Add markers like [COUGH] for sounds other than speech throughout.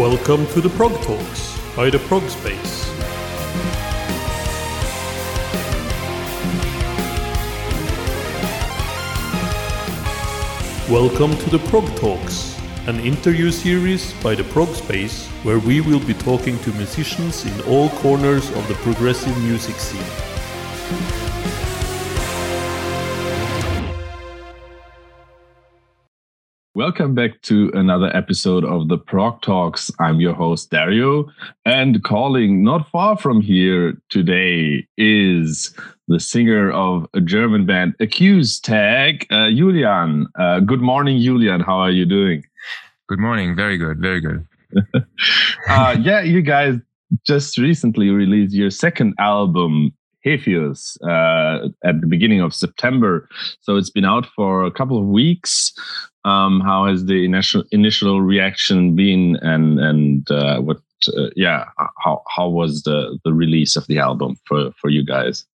Welcome to the Prog Talks by the Prog Space. Welcome to the Prog Talks, an interview series by the Prog Space where we will be talking to musicians in all corners of the progressive music scene. Welcome back to another episode of the Prog Talks. I'm your host, Dario, and calling not far from here today is the singer of a German band, Acoustek, uh, Julian. Uh, good morning, Julian. How are you doing? Good morning. Very good. Very good. [LAUGHS] uh, yeah, you guys just recently released your second album, Cepheus uh, at the beginning of September. So it's been out for a couple of weeks. Um, how has the initial initial reaction been, and and uh, what? Uh, yeah, how how was the the release of the album for for you guys?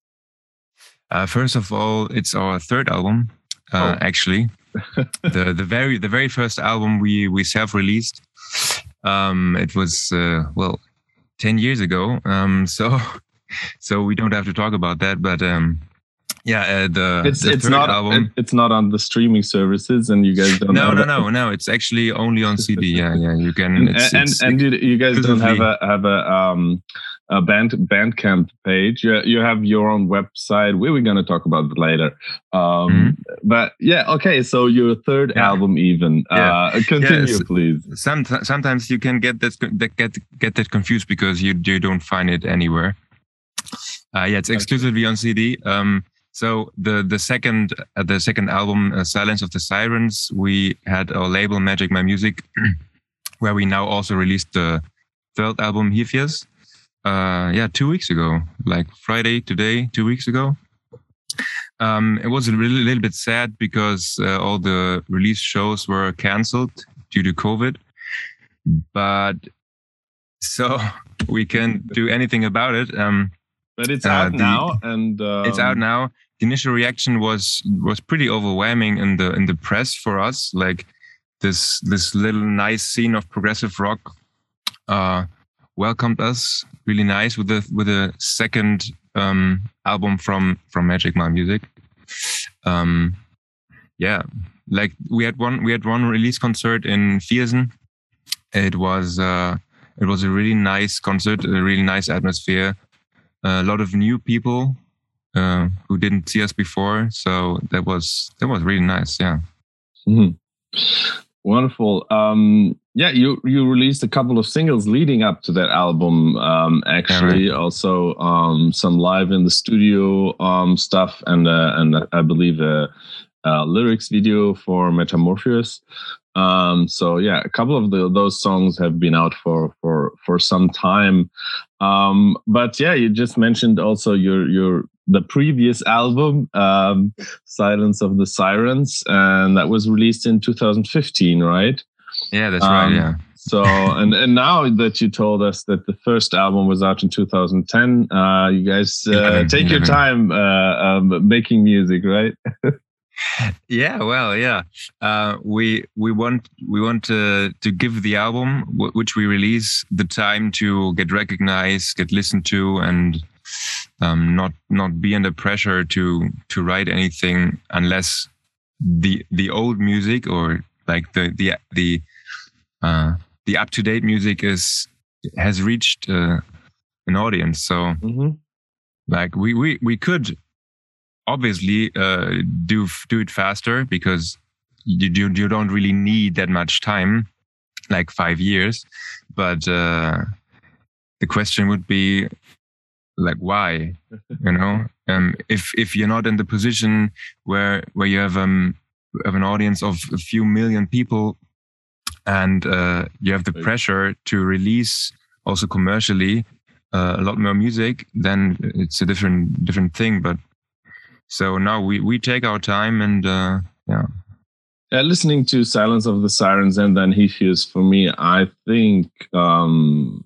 Uh, first of all, it's our third album, uh, oh. actually. [LAUGHS] the the very the very first album we we self released. Um, it was uh, well ten years ago. Um, so so we don't have to talk about that. But um, yeah, uh, the it's the it's not album, it's not on the streaming services, and you guys don't. No, no, no, no. It's actually only on CD. [LAUGHS] yeah, yeah. You can. and it's, and, it's and you, you guys don't have a have a um a band Bandcamp page. You, you have your own website. We were going to talk about it later. Um, mm-hmm. But yeah, okay. So your third yeah. album, even. Yeah. Uh, continue, yeah, please. Some, sometimes you can get that get get that confused because you you don't find it anywhere. Uh, yeah, it's exclusively on CD. Um, so the the second uh, the second album, uh, Silence of the Sirens, we had our label Magic My Music, [CLEARS THROAT] where we now also released the third album Cepheus. Uh, yeah, two weeks ago, like Friday today, two weeks ago. Um, it was a really, little bit sad because uh, all the release shows were cancelled due to COVID. But so [LAUGHS] we can't do anything about it. Um, but it's uh, out the, now, and um, it's out now. The initial reaction was was pretty overwhelming in the in the press for us. Like this this little nice scene of progressive rock uh, welcomed us really nice with the with a second um, album from from Magic My Music. Um, yeah, like we had one we had one release concert in Viersen. It was uh, it was a really nice concert, a really nice atmosphere a lot of new people uh, who didn't see us before. So that was that was really nice. Yeah. Mm-hmm. Wonderful. Um, yeah, you you released a couple of singles leading up to that album. Um, actually, yeah, right. also um, some live in the studio um, stuff, and uh, and I believe a, a lyrics video for Metamorphosis. Um, so yeah, a couple of the, those songs have been out for for for some time. Um, but yeah, you just mentioned also your your the previous album, um, Silence of the Sirens, and that was released in 2015, right? Yeah, that's right. Yeah. Um, so and and now that you told us that the first album was out in 2010, uh, you guys uh, take your time uh, um, making music, right? [LAUGHS] yeah well yeah uh, we we want we want to to give the album w- which we release the time to get recognized get listened to and um, not not be under pressure to to write anything unless the the old music or like the the the uh, the up to date music is has reached uh, an audience so mm-hmm. like we we we could obviously uh, do do it faster because you, you you don't really need that much time, like five years. But uh, the question would be like why you know? [LAUGHS] Um, if if you're not in the position where where you have um have an audience of a few million people and uh, you have the pressure to release also commercially uh, a lot more music then it's a different different thing. But so now we we take our time and uh, yeah. Listening to Silence of the Sirens and then Cepheus for me, I think um,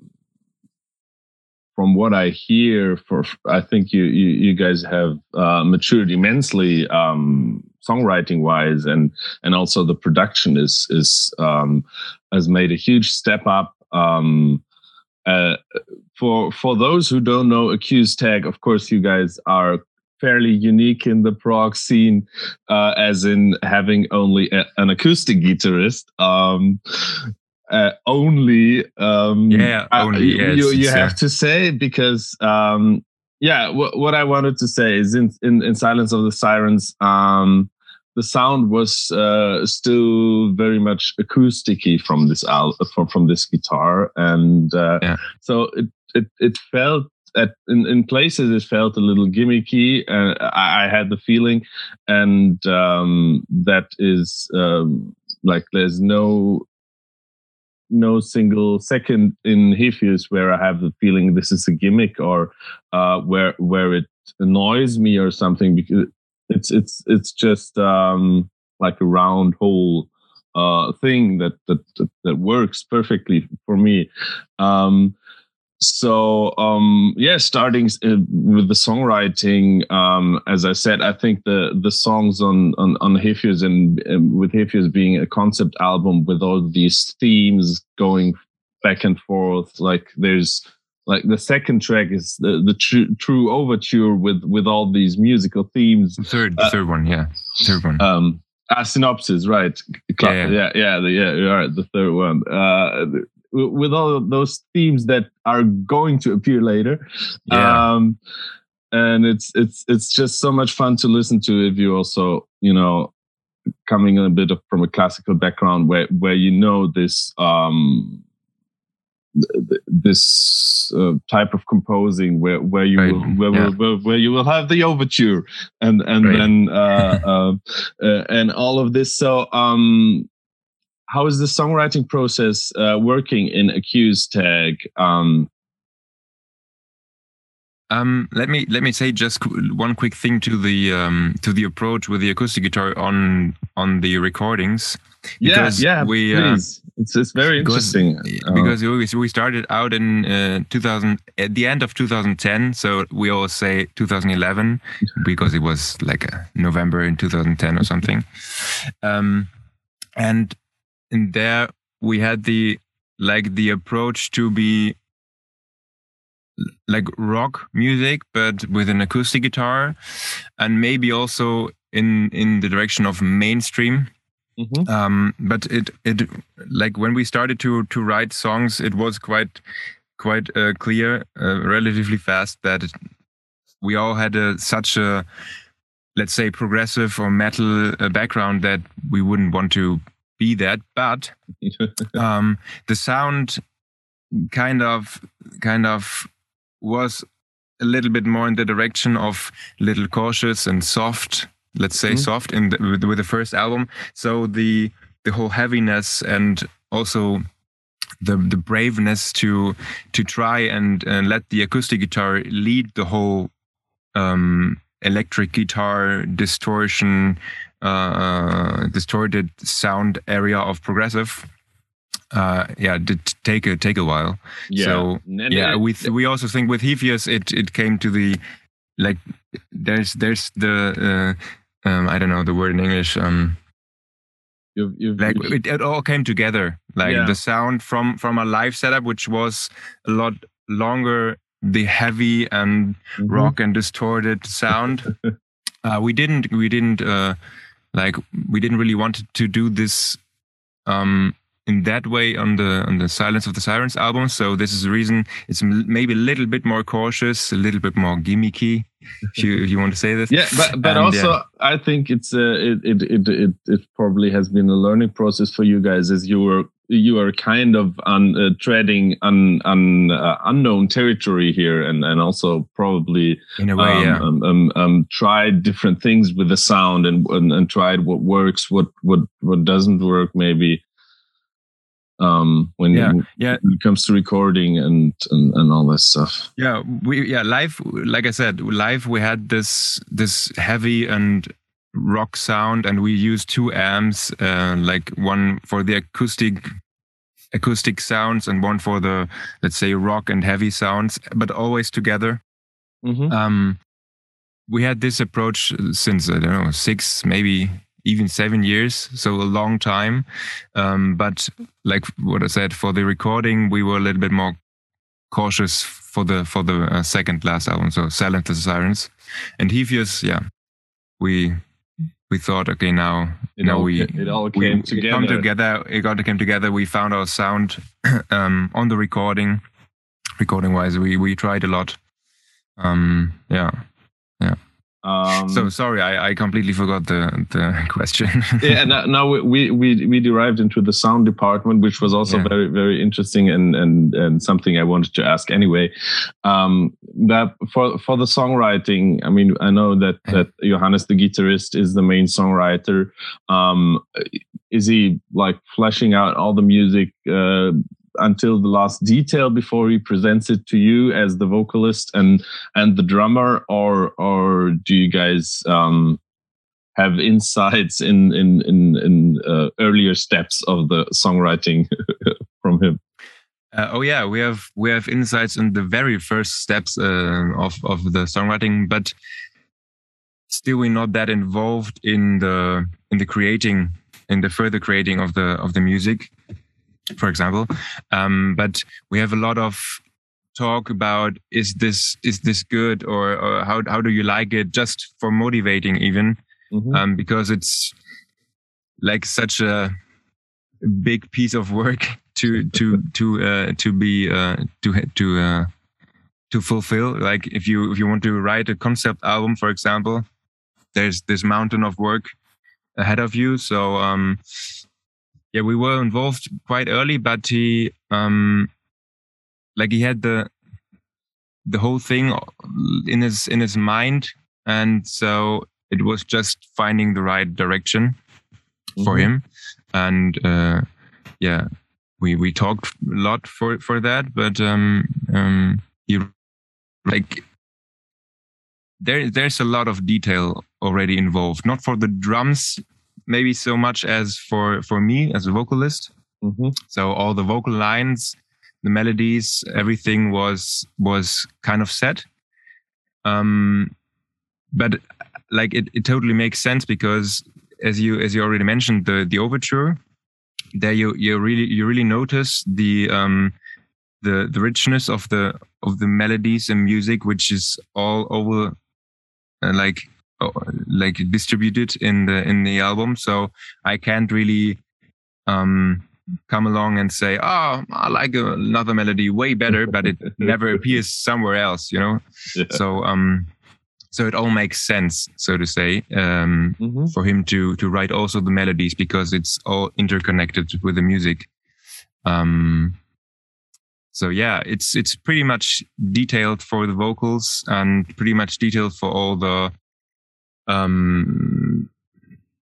from what I hear, for I think you you, you guys have uh, matured immensely um, songwriting wise, and and also the production is is um, has made a huge step up. Um, uh, for for those who don't know Acoustek, of course, you guys are fairly unique in the prog scene, uh, as in having only a, an acoustic guitarist. Um, uh, only, um, yeah, only. Uh, you, you have to say because um, yeah, what, what I wanted to say is in, in, in Silence of the Sirens, um, the sound was uh, still very much acousticy from this al- from from this guitar, and uh, yeah. so it, it it felt at in, in places it felt a little gimmicky. and I, I had the feeling, and um, that is um, like there's no no single second in Cepheus where I have the feeling this is a gimmick or uh, where where it annoys me or something because it's it's it's just um, like a round hole uh, thing that, that that works perfectly for me. Um, so um yeah starting uh, with the songwriting um as i said i think the the songs on on on Cepheus and, and with Cepheus being a concept album with all these themes going back and forth like there's like the second track is the, the tr- true overture with with all these musical themes. The third the uh, third one yeah third one. um a synopsis right. Yeah yeah. Yeah, yeah, the, yeah right the third one. Uh with all those themes that are going to appear later. Yeah. Um, and it's it's it's just so much fun to listen to if you also you know coming a bit of, from a classical background where where you know this um this uh, type of composing where where you right. will where, yeah. where, where, you will have the overture and and right. then uh, uh, uh, and all of this so um how is the songwriting process uh, working in Acoustek? Um, um, let me let me say just one quick thing to the um, to the approach with the acoustic guitar on on the recordings. Because yeah, yeah, we, uh, please. It's, it's very because, interesting uh, because we we started out in uh, 2000 at the end of 2010, so we always say 2011 [LAUGHS] because it was like November in 2010 or something. Um, and in there we had the like the approach to be like rock music but with an acoustic guitar and maybe also in in the direction of mainstream mm-hmm. um, but it it like when we started to to write songs it was quite quite uh, clear uh, relatively fast that it, we all had a, such a let's say progressive or metal uh, background that we wouldn't want to be that, but [LAUGHS] um, the sound kind of kind of was a little bit more in the direction of little cautious and soft let's say mm-hmm. soft in the, with, with, the first album so the the whole heaviness and also the the braveness to to try and, and let the acoustic guitar lead the whole um, electric guitar distortion uh, distorted sound area of progressive uh, yeah, did take a take a while. Yeah. So and yeah, we we also think with Cepheus it it came to the like there's there's the uh, um, I don't know the word in English. Um, you've, you've, like it, it, all came together. Like yeah. the sound from from a live setup, which was a lot longer, the heavy and mm-hmm. rock and distorted sound. [LAUGHS] uh, we didn't we didn't uh, like we didn't really want to do this um, in that way on the on the Silence of the Sirens album. So this is the reason it's maybe a little bit more cautious, a little bit more gimmicky. If you if you want to say this, yeah, but but and, also yeah. I think it's uh, it, it it it it probably has been a learning process for you guys as you were you are kind of on uh, treading on on uh, unknown territory here, and and also probably in a way, um, yeah. Um, um, um, tried different things with the sound and, and, and tried what works, what what what doesn't work, maybe. Um, when, yeah, yeah. when it comes to recording and, and and all that stuff. Yeah, we yeah live. Like I said, live we had this this heavy and rock sound and we use two amps uh, like one for the acoustic acoustic sounds and one for the let's say rock and heavy sounds but always together mm-hmm. um, we had this approach since i don't know six maybe even seven years, so a long time. Um, but like what I said, for the recording, we were a little bit more cautious for the for the uh, second last album, so Silent the Sirens, and Cepheus. Yeah, we we thought, okay, now it now all, we it all came we, together. It come together. It got to came together. We found our sound [CLEARS THROAT] um, on the recording. Recording wise, we we tried a lot. Um, yeah. Um, so sorry, I, I completely forgot the the [LAUGHS] question. yeah, now, now we, we we derived into the sound department, which was also yeah. very very interesting and and and something I wanted to ask anyway. Um, that for for the songwriting, I mean, I know that that Johannes the guitarist is the main songwriter. Um, is he like fleshing out all the music? Uh, until the last detail before he presents it to you as the vocalist and and the drummer or or do you guys um, have insights in in in, in uh, earlier steps of the songwriting [LAUGHS] from him? Uh, oh yeah we have we have insights in the very first steps uh, of of the songwriting but still we're not that involved in the in the creating in the further creating of the of the music for example. Um, but we have a lot of talk about is this is this good or, or how how do you like it just for motivating even mm-hmm. um, because it's like such a big piece of work [LAUGHS] to to to uh, to be uh, to to uh, to fulfill like if you if you want to write a concept album for example there's this mountain of work ahead of you so um yeah, we were involved quite early, but he, um, like he had the, the whole thing in his, in his mind. And so it was just finding the right direction mm-hmm. for him. And, uh, yeah, we, we talked a lot for, for that, but, um, um, he like, there, there's a lot of detail already involved, not for the drums maybe so much as for for me as a vocalist. Mm-hmm. So all the vocal lines, the melodies, everything was was kind of set. Um, but like it, it totally makes sense because as you as you already mentioned the the overture there you you really you really notice the um the the richness of the of the melodies and music which is all over uh, like like distributed in the in the album so i can't really um come along and say oh i like another melody way better but it [LAUGHS] never appears somewhere else you know yeah. so um so it all makes sense so to say um mm-hmm. for him to to write also the melodies because it's all interconnected with the music um so yeah it's it's pretty much detailed for the vocals and pretty much detailed for all the um,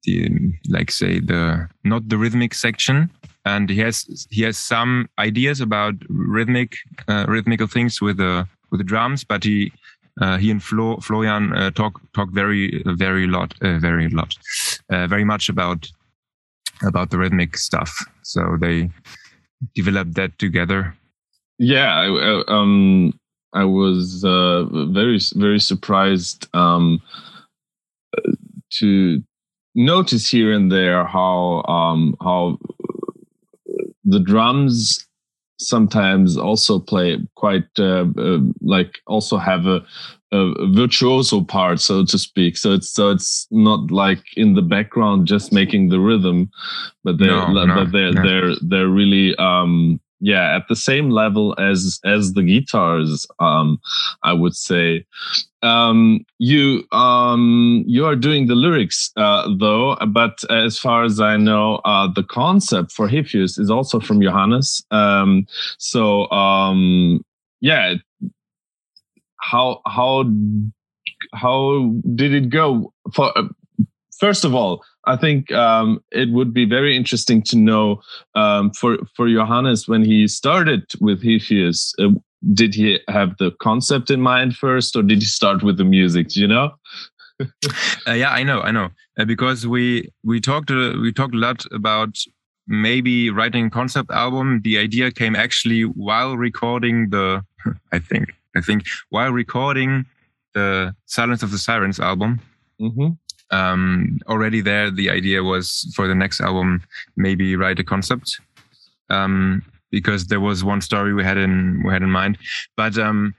the, like say the not the rhythmic section. And he has he has some ideas about rhythmic uh, rhythmical things with the with the drums but he uh, he and Flo, Florian uh, talk talk very very lot uh, very lot uh, very much about about the rhythmic stuff. So they developed that together. Yeah I, um I was uh, very very surprised um to notice here and there how um, how the drums sometimes also play quite uh, uh, like also have a, a, virtuoso part so to speak so it's so it's not like in the background just making the rhythm but they're no, no, but they're no. they're they're really um yeah at the same level as as the guitars um i would say. Um you um you are doing the lyrics uh though but as far as i know uh the concept for Cepheus is also from johannes. Um so um yeah how how how did it go? For first of all I think um, it would be very interesting to know um, for for Johannes when he started with Cepheus. Uh, did he have the concept in mind first, or did he start with the music? Do you know? uh, yeah, I know, I know, uh, because we we talked uh, we talked a lot about maybe writing a concept album. The idea came actually while recording the, [LAUGHS] I think, I think while recording the Silence of the Sirens album. Mm-hmm um, already there, the idea was for the next album maybe write a concept, um, because there was one story we had in we had in mind. But um,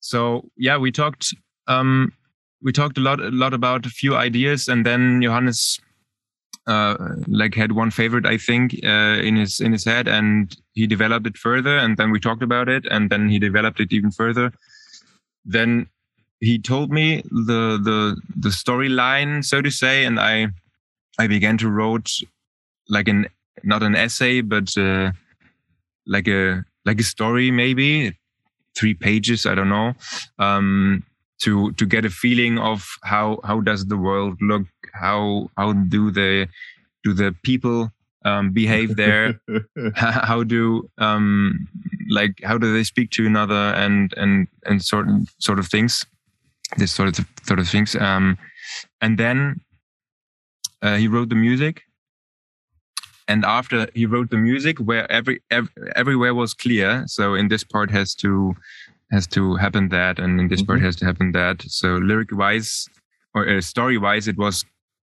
so yeah, we talked um, we talked a lot a lot about a few ideas, and then Johannes uh, like had one favorite I think uh, in his in his head, and he developed it further, and then we talked about it, and then he developed it even further. Then he told me the the the storyline, so to say, and I I began to wrote like an not an essay, but uh, like a like a story maybe three pages i don't know um, to to get a feeling of how how does the world look? How how do the do the people um, behave there? [LAUGHS] How do um, like how do they speak to another and and and sort sort of things this sort of sort of things. Um, and then uh, he wrote the music. And after he wrote the music where every, every everywhere was clear. So in this part has to has to happen that and in this mm-hmm. part has to happen that. So lyric wise or uh, story wise it was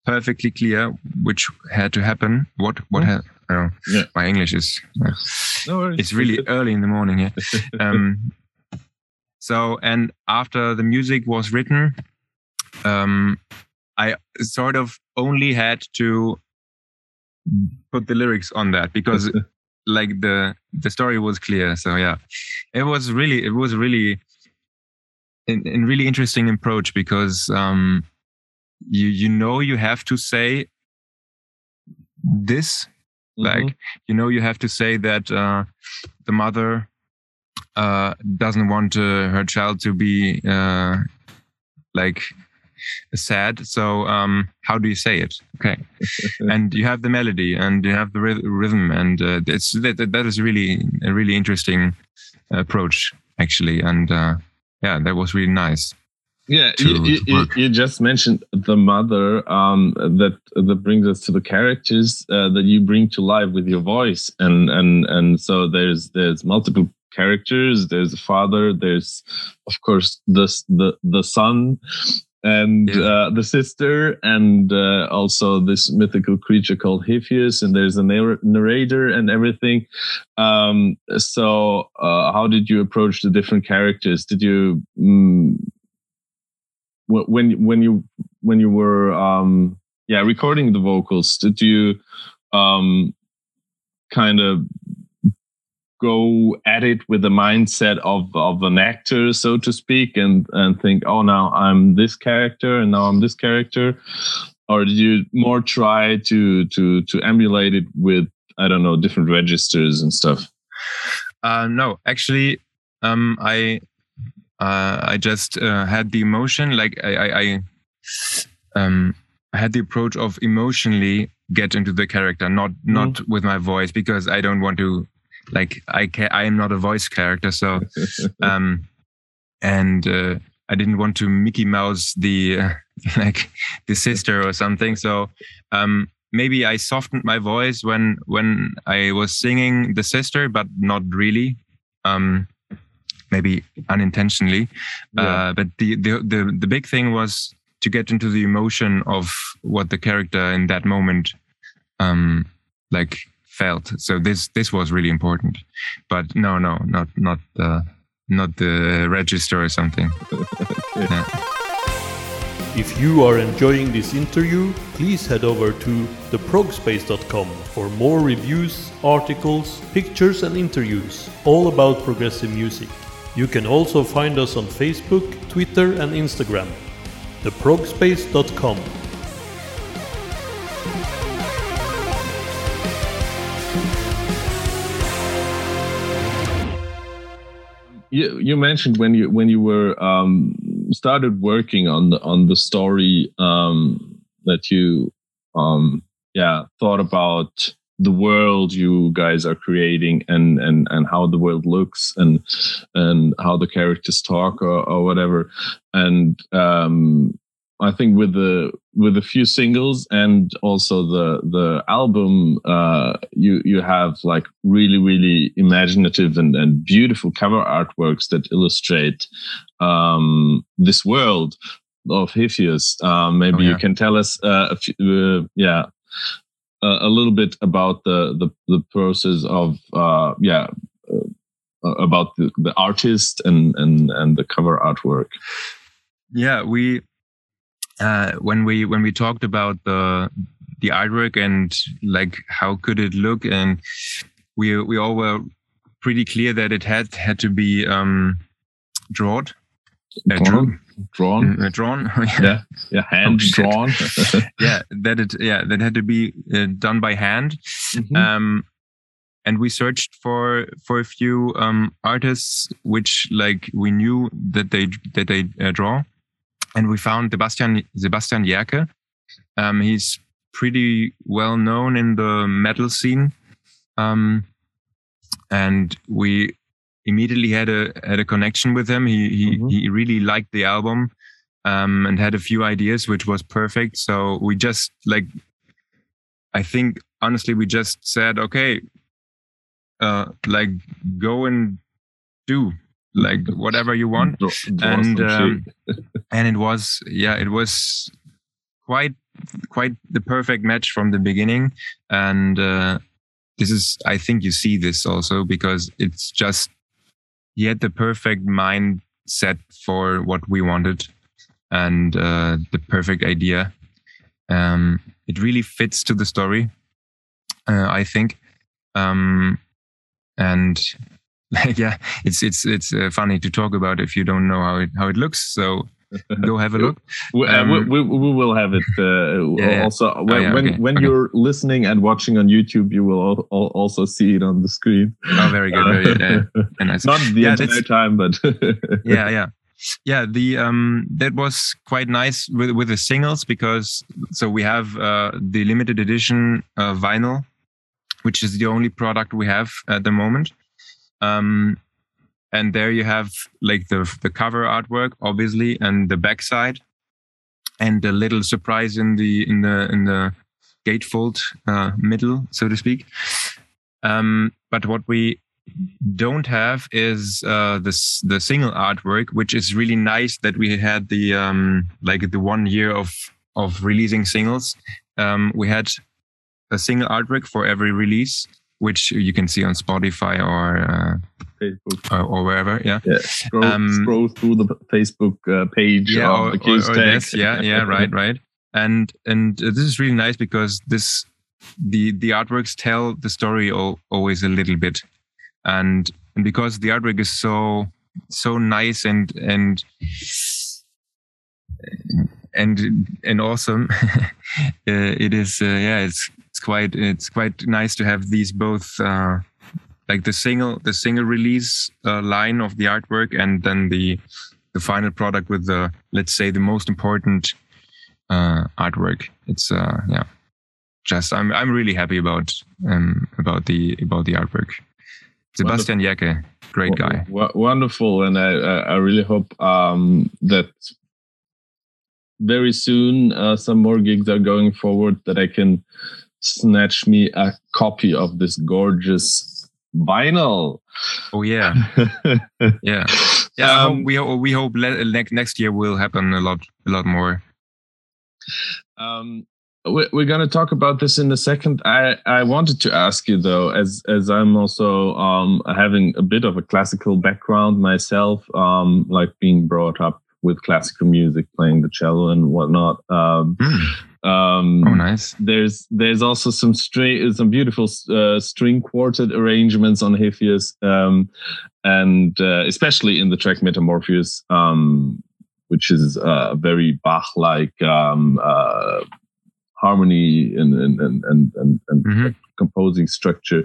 perfectly clear which had to happen what what mm-hmm. oh, yeah. my english is uh, no it's really [LAUGHS] early in the morning yeah [LAUGHS] um, so and after the music was written um, i sort of only had to put the lyrics on that because [LAUGHS] like the the story was clear so yeah it was really it was really a really interesting approach because um you you know you have to say this mm-hmm. like you know you have to say that uh the mother uh doesn't want her child to be uh like sad. So um, how do you say it? Okay, [LAUGHS] and you have the melody and you have the rhythm, and uh, it's that, that is really a really interesting approach actually, and uh, yeah, that was really nice. Yeah, you, you, you, just mentioned the mother. Um, that that brings us to the characters uh, that you bring to life with your voice, and and and so there's there's multiple characters. There's the father. There's of course the the the son, and yeah. uh, the sister, and uh, also this mythical creature called Hiphias, and there's a narrator and everything. Um, so, uh, how did you approach the different characters? Did you mm, when when you when you were um, yeah recording the vocals? Did you um, kind of go at it with the mindset of of an actor, so to speak, and and think, oh, now I'm this character, and now I'm this character, or did you more try to to to emulate it with I don't know different registers and stuff? Uh, no, actually, um, I uh, I just uh, had the emotion, like I I, I um, I had the approach of emotionally get into the character, not not mm. with my voice, because I don't want to like I can I am not a voice character, so [LAUGHS] um, and uh, I didn't want to Mickey Mouse the uh, [LAUGHS] like the sister or something. So um, maybe I softened my voice when when I was singing the sister, but not really. Um, maybe unintentionally. Yeah. Uh, but the, the the the big thing was to get into the emotion of what the character in that moment um, like felt. So this this was really important. But no, no, not not the not the register or something. [LAUGHS] yeah. If you are enjoying this interview, please head over to theprogspace.com for more reviews, articles, pictures, and interviews all about progressive music. You can also find us on Facebook, Twitter, and Instagram. theprogspace.com. you you mentioned when you when you were um, started working on the on the story um, that you um, yeah thought about the world you guys are creating and and and how the world looks and and how the characters talk or, or whatever. And um I think with the with a few singles and also the the album, uh, you you have like really really imaginative and, and beautiful cover artworks that illustrate um, this world. of Cepheus. Um, maybe Oh, yeah. you can tell us, uh, a few, uh, yeah, uh, a little bit about the the, the process of, uh, yeah, uh, about the, the artist and and and the cover artwork. yeah we uh when we when we talked about the the artwork and like how could it look? And we we all were pretty clear that it had had to be um drawn. Uh, Drawn, drawn, uh, drawn. [LAUGHS] Yeah, yeah, hand Oh, drawn. [LAUGHS] [LAUGHS] yeah that it yeah that had to be uh, done by hand. Mhm. um and we searched for for a few um artists which like we knew that they that they uh, draw and we found sebastian sebastian Jerke. um he's pretty well known in the metal scene um and we immediately had a had a connection with him he he, Mhm. he really liked the album um and had a few ideas which was perfect so we just like I think honestly we just said okay uh like go and do like whatever you want. Draw- draw and um, [LAUGHS] and it was yeah it was quite quite the perfect match from the beginning. And uh this is i think you see this also because it's just he had the perfect mindset for what we wanted and uh the perfect idea. Um it really fits to the story uh, i think. Um and [LAUGHS] yeah it's it's it's uh, funny to talk about if you don't know how it how it looks so [LAUGHS] go have a look. We, uh, Um, we, we, we will have it uh, [LAUGHS] Yeah, also when yeah, when, okay, when okay. you're listening and watching on YouTube you will al- al- also see it on the screen. Oh very good very good. Yeah, nice. not the entire time but yeah yeah. Yeah the um that was quite nice with with the singles because so we have uh the limited edition uh, vinyl which is the only product we have at the moment um and there you have like the the cover artwork obviously and the backside. And a little surprise in the in the in the gatefold uh, middle so to speak. Um but what we don't have is uh the the single artwork which is really nice that we had the um like the one year of of releasing singles. Um we had a single artwork for every release which you can see on spotify or uh, Facebook. or, or wherever yeah. Yeah scroll, Um, scroll through the Facebook uh, page yeah of or, the or, or this, yeah yeah [LAUGHS] right right. And and uh, this is really nice because this the the artworks tell the story al- always a little bit. And and because the artwork is so so nice and and and and awesome [LAUGHS] uh, it is uh, yeah it's it's quite it's quite nice to have these both uh like the single the single release uh, line of the artwork and then the the final product with the let's say the most important uh artwork. It's uh yeah. Just i'm i'm really happy about um about the about the artwork. Sebastian Jerke, great guy. W- wonderful, and I, I I really hope um, that very soon uh, some more gigs are going forward that I can snatch me a copy of this gorgeous vinyl. oh yeah [LAUGHS] yeah yeah hope- Um, we ho- we hope le- next next year will happen a lot a lot more Um, we- we're going to talk about this in a second. I, I wanted to ask you though, as as I'm also um, having a bit of a classical background myself, um, like being brought up with classical music, playing the cello and whatnot. Um, Hmm. Um, oh nice There's there's also some string some beautiful uh, string quartet arrangements on Cepheus, um, and uh, especially in the track Metamorphosis, um, which is uh, very Bach-like um, uh, harmony and and and and, and, and Mhm. composing structure.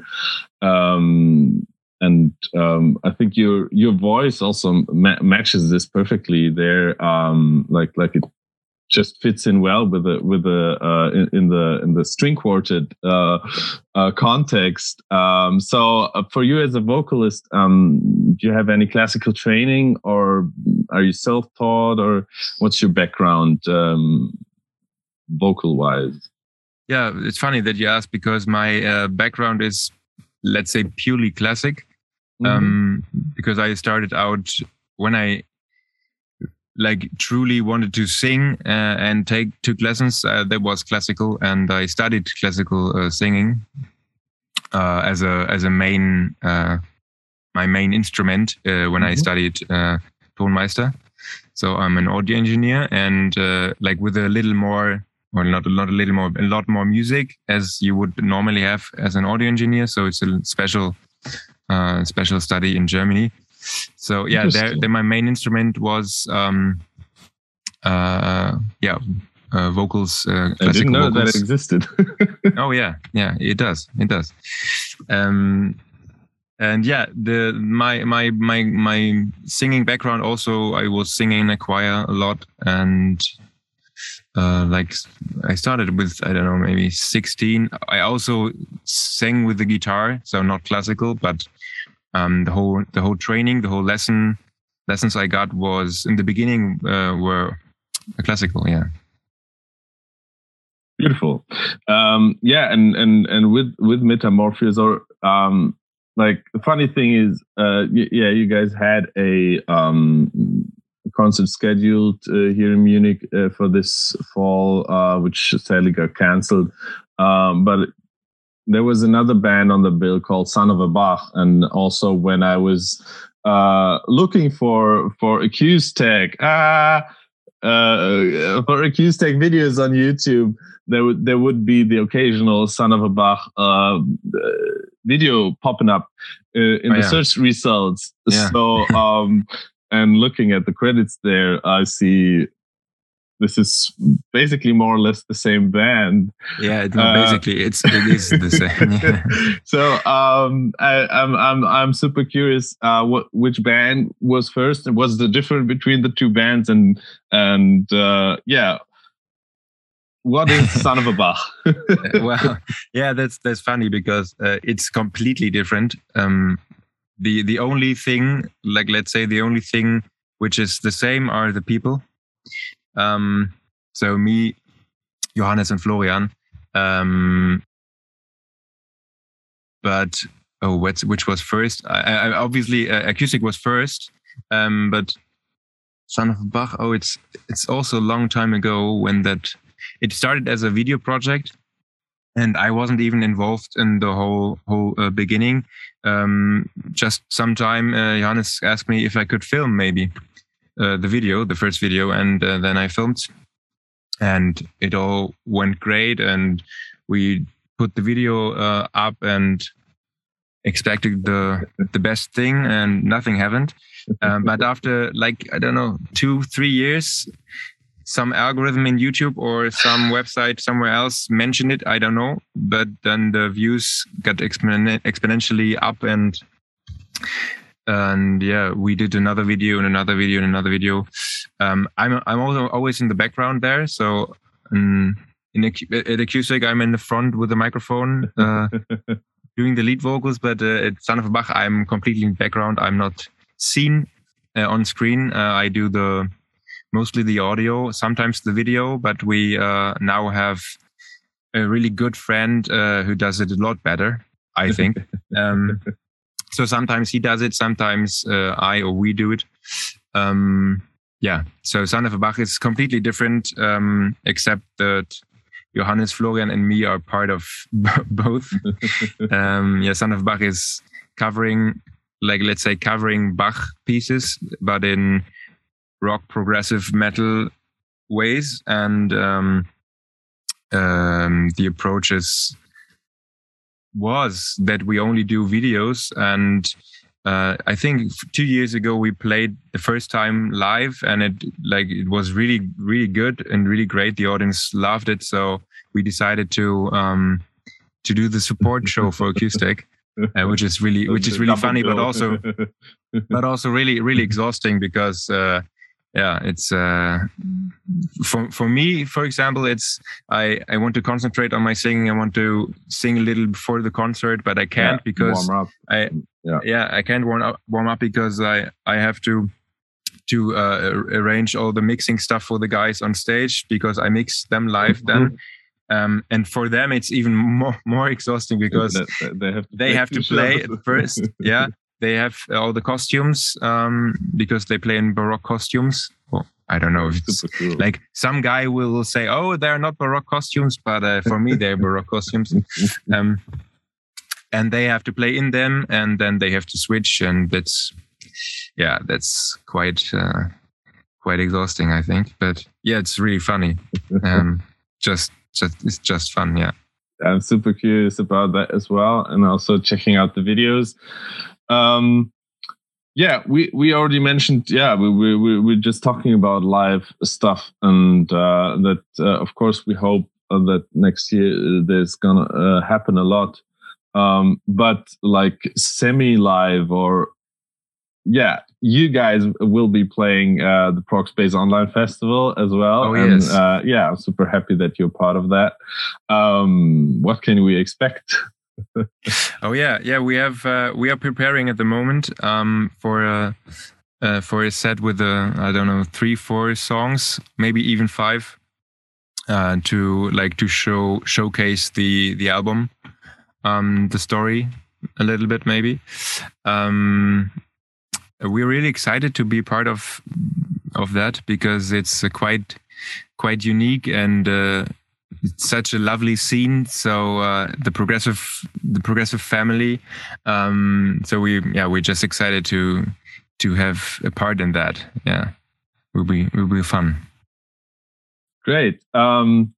Um, and um, I think your your voice also ma- matches this perfectly. There, um, like like it just fits in well with the with the uh, in, in the in the string quartet uh, uh, context. Um, so, uh, for you as a vocalist, um, do you have any classical training, or are you self-taught, or what's your background um, vocal-wise? Yeah, it's funny that you ask because my uh, background is, let's say, purely classic. Mm-hmm. Um, because I started out when I like truly wanted to sing uh, and take took lessons, uh, that was classical, and I studied classical uh, singing uh, as a as a main uh, my main instrument uh, when mm-hmm. I studied Tonmeister. So I'm an audio engineer, and like with a little more or not, not a little more, a lot more music as you would normally have as an audio engineer. So it's a special, uh, special study in Germany. So yeah, there, there my main instrument was, um, uh, yeah, uh, vocals. Uh, I didn't know vocals. that existed. [LAUGHS] oh yeah, yeah, it does, it does. Um, and yeah, the my my my my singing background also, I was singing in a choir a lot, and uh, like I started with I don't know maybe 16. I also sang with the guitar, so not classical, but um, the whole the whole training, the whole lesson lessons I got was in the beginning uh, were classical. Yeah. Beautiful. Um, yeah, and and and with with Metamorphosis or um, like the funny thing is, uh, yeah, you guys had a um concert scheduled uh, here in Munich uh, for this fall, uh, which sadly got cancelled. Um, but there was another band on the bill called Son of a Bach, and also when I was uh, looking for for Acoustek, ah, uh, for Acoustek videos on YouTube, there would there would be the occasional Son of a Bach uh, video popping up in oh, the yeah. search results. Yeah. So. [LAUGHS] Um, and looking at the credits there, I see this is basically more or less the same band. Yeah, no, uh, basically it's it is the same. [LAUGHS] Yeah. so um, I, am I'm, I'm I'm super curious. Uh, what which band was first, and what's the difference between the two bands, and and uh, yeah. What is [LAUGHS] Son of a Bach? well, yeah, that's that's funny because uh, it's completely different. Um, the the only thing like let's say the only thing which is the same are the people um so me johannes and florian um but oh which was first I, I obviously uh, Acoustek was first um but son of bach oh it's it's also a long time ago when that it started as a video project and I wasn't even involved in the whole whole uh, beginning. Um, just sometime uh, Johannes asked me if I could film maybe uh, the video, the first video, and uh, then I filmed, and it all went great, and we put the video uh, up and expected the the best thing, and nothing happened. Um, but after like I don't know two three years, some algorithm in YouTube or some website somewhere else mentioned it. I don't know, but then the views got exponen- exponentially up and and yeah, we did another video and another video and another video. Um, I'm I'm also always in the background there, so um, in a, at I'm in the front with the microphone. Uh, [LAUGHS] doing the lead vocals, but uh, at Son of a Bach, I'm completely in background. I'm not seen uh, on screen. Uh, I do the mostly the audio, sometimes the video, but we uh, now have a really good friend uh, who does it a lot better, I think. [LAUGHS] um, so sometimes he does it, sometimes uh, I or we do it. Um, yeah, so Son of a Bach is completely different, um, except that Johannes, Florian, and me are part of [LAUGHS] both. um, yeah, Son of Bach is covering, like, let's say, covering Bach pieces, but in rock progressive metal ways and um, um, the approach is was that we only do videos. And uh, I think two years ago we played the first time live and it like it was really really good and really great. The audience loved it, so we decided to um, to do the support show for Acoustek, uh, which is really which is [LAUGHS] really funny, but also but also really really [LAUGHS] exhausting because uh, yeah it's uh for for me for example it's i i want to concentrate on my singing. I want to sing a little before the concert but i can't yeah, because i yeah. yeah i can't warm up warm up because i i have to to uh, arrange all the mixing stuff for the guys on stage because i mix them live mm-hmm. then um, and for them it's even more more exhausting because they, have to they have to play first. Yeah [LAUGHS] they have all the costumes um, because they play in baroque costumes. Well, I don't know if it's cool. like some guy will say, "Oh, they're not baroque costumes," but uh, for me, they're baroque costumes. [LAUGHS] Um, and they have to play in them, and then they have to switch, and that's yeah, that's quite uh, quite exhausting, I think. But yeah, it's really funny. Um, just just it's just fun, yeah. I'm super curious about that as well, and also checking out the videos. Um, yeah, we, we already mentioned. Yeah, we we we're just talking about live stuff, and uh, that uh, of course we hope that next year uh, there's gonna uh, happen a lot. Um, but like semi live or yeah, you guys will be playing uh, the Progspace Online Festival as well. Oh, and, yes. Uh, yeah, I'm super happy that you're part of that. Um, what can we expect? Oh yeah, yeah. We have uh, we are preparing at the moment um, for a uh, for a set with uh, I don't know three, four songs, maybe even five, uh, to like to show showcase the the album, um, the story a little bit maybe. Um, we're really excited to be part of of that because it's quite quite unique and uh, it's such a lovely scene. So uh, the progressive the progressive family. Um, so we yeah we're just excited to to have a part in that. Yeah, will be will be fun. Great. Um,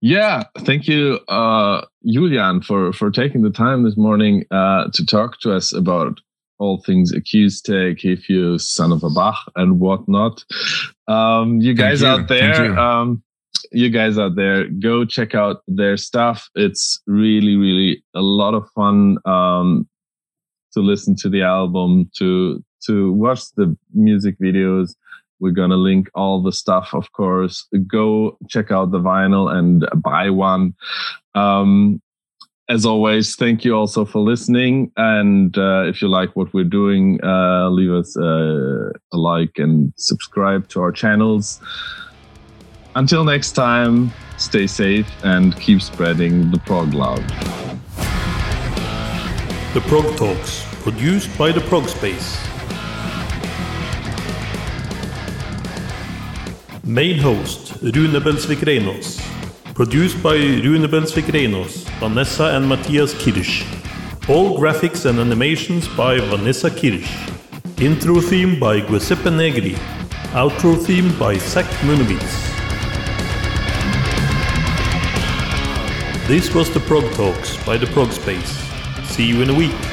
yeah, thank you, uh, Julian, for for taking the time this morning uh, to talk to us about all things Acoustek, Cepheus, Son of a Bach, and whatnot. Um, you guys you. out there, you. Um, you guys out there, go check out their stuff. It's really, really a lot of fun um, to listen to the album, to to watch the music videos. We're gonna link all the stuff, of course. Go check out the vinyl and buy one. Um, as always, thank you also for listening. And uh, if you like what we're doing, uh, leave us uh, a like and subscribe to our channels. Until next time, stay safe and keep spreading the prog love. The Prog Talks, produced by the Prog Space. Main host Rune Belsvik. Produced by Rune Belsvik Vanessa and Matthias Kirsch. All graphics and animations by Vanessa Kirsch. Intro theme by Giuseppe Negri. Outro theme by Zach Munowitz. This was the Prog Talks by the Prog Space. See you in a week.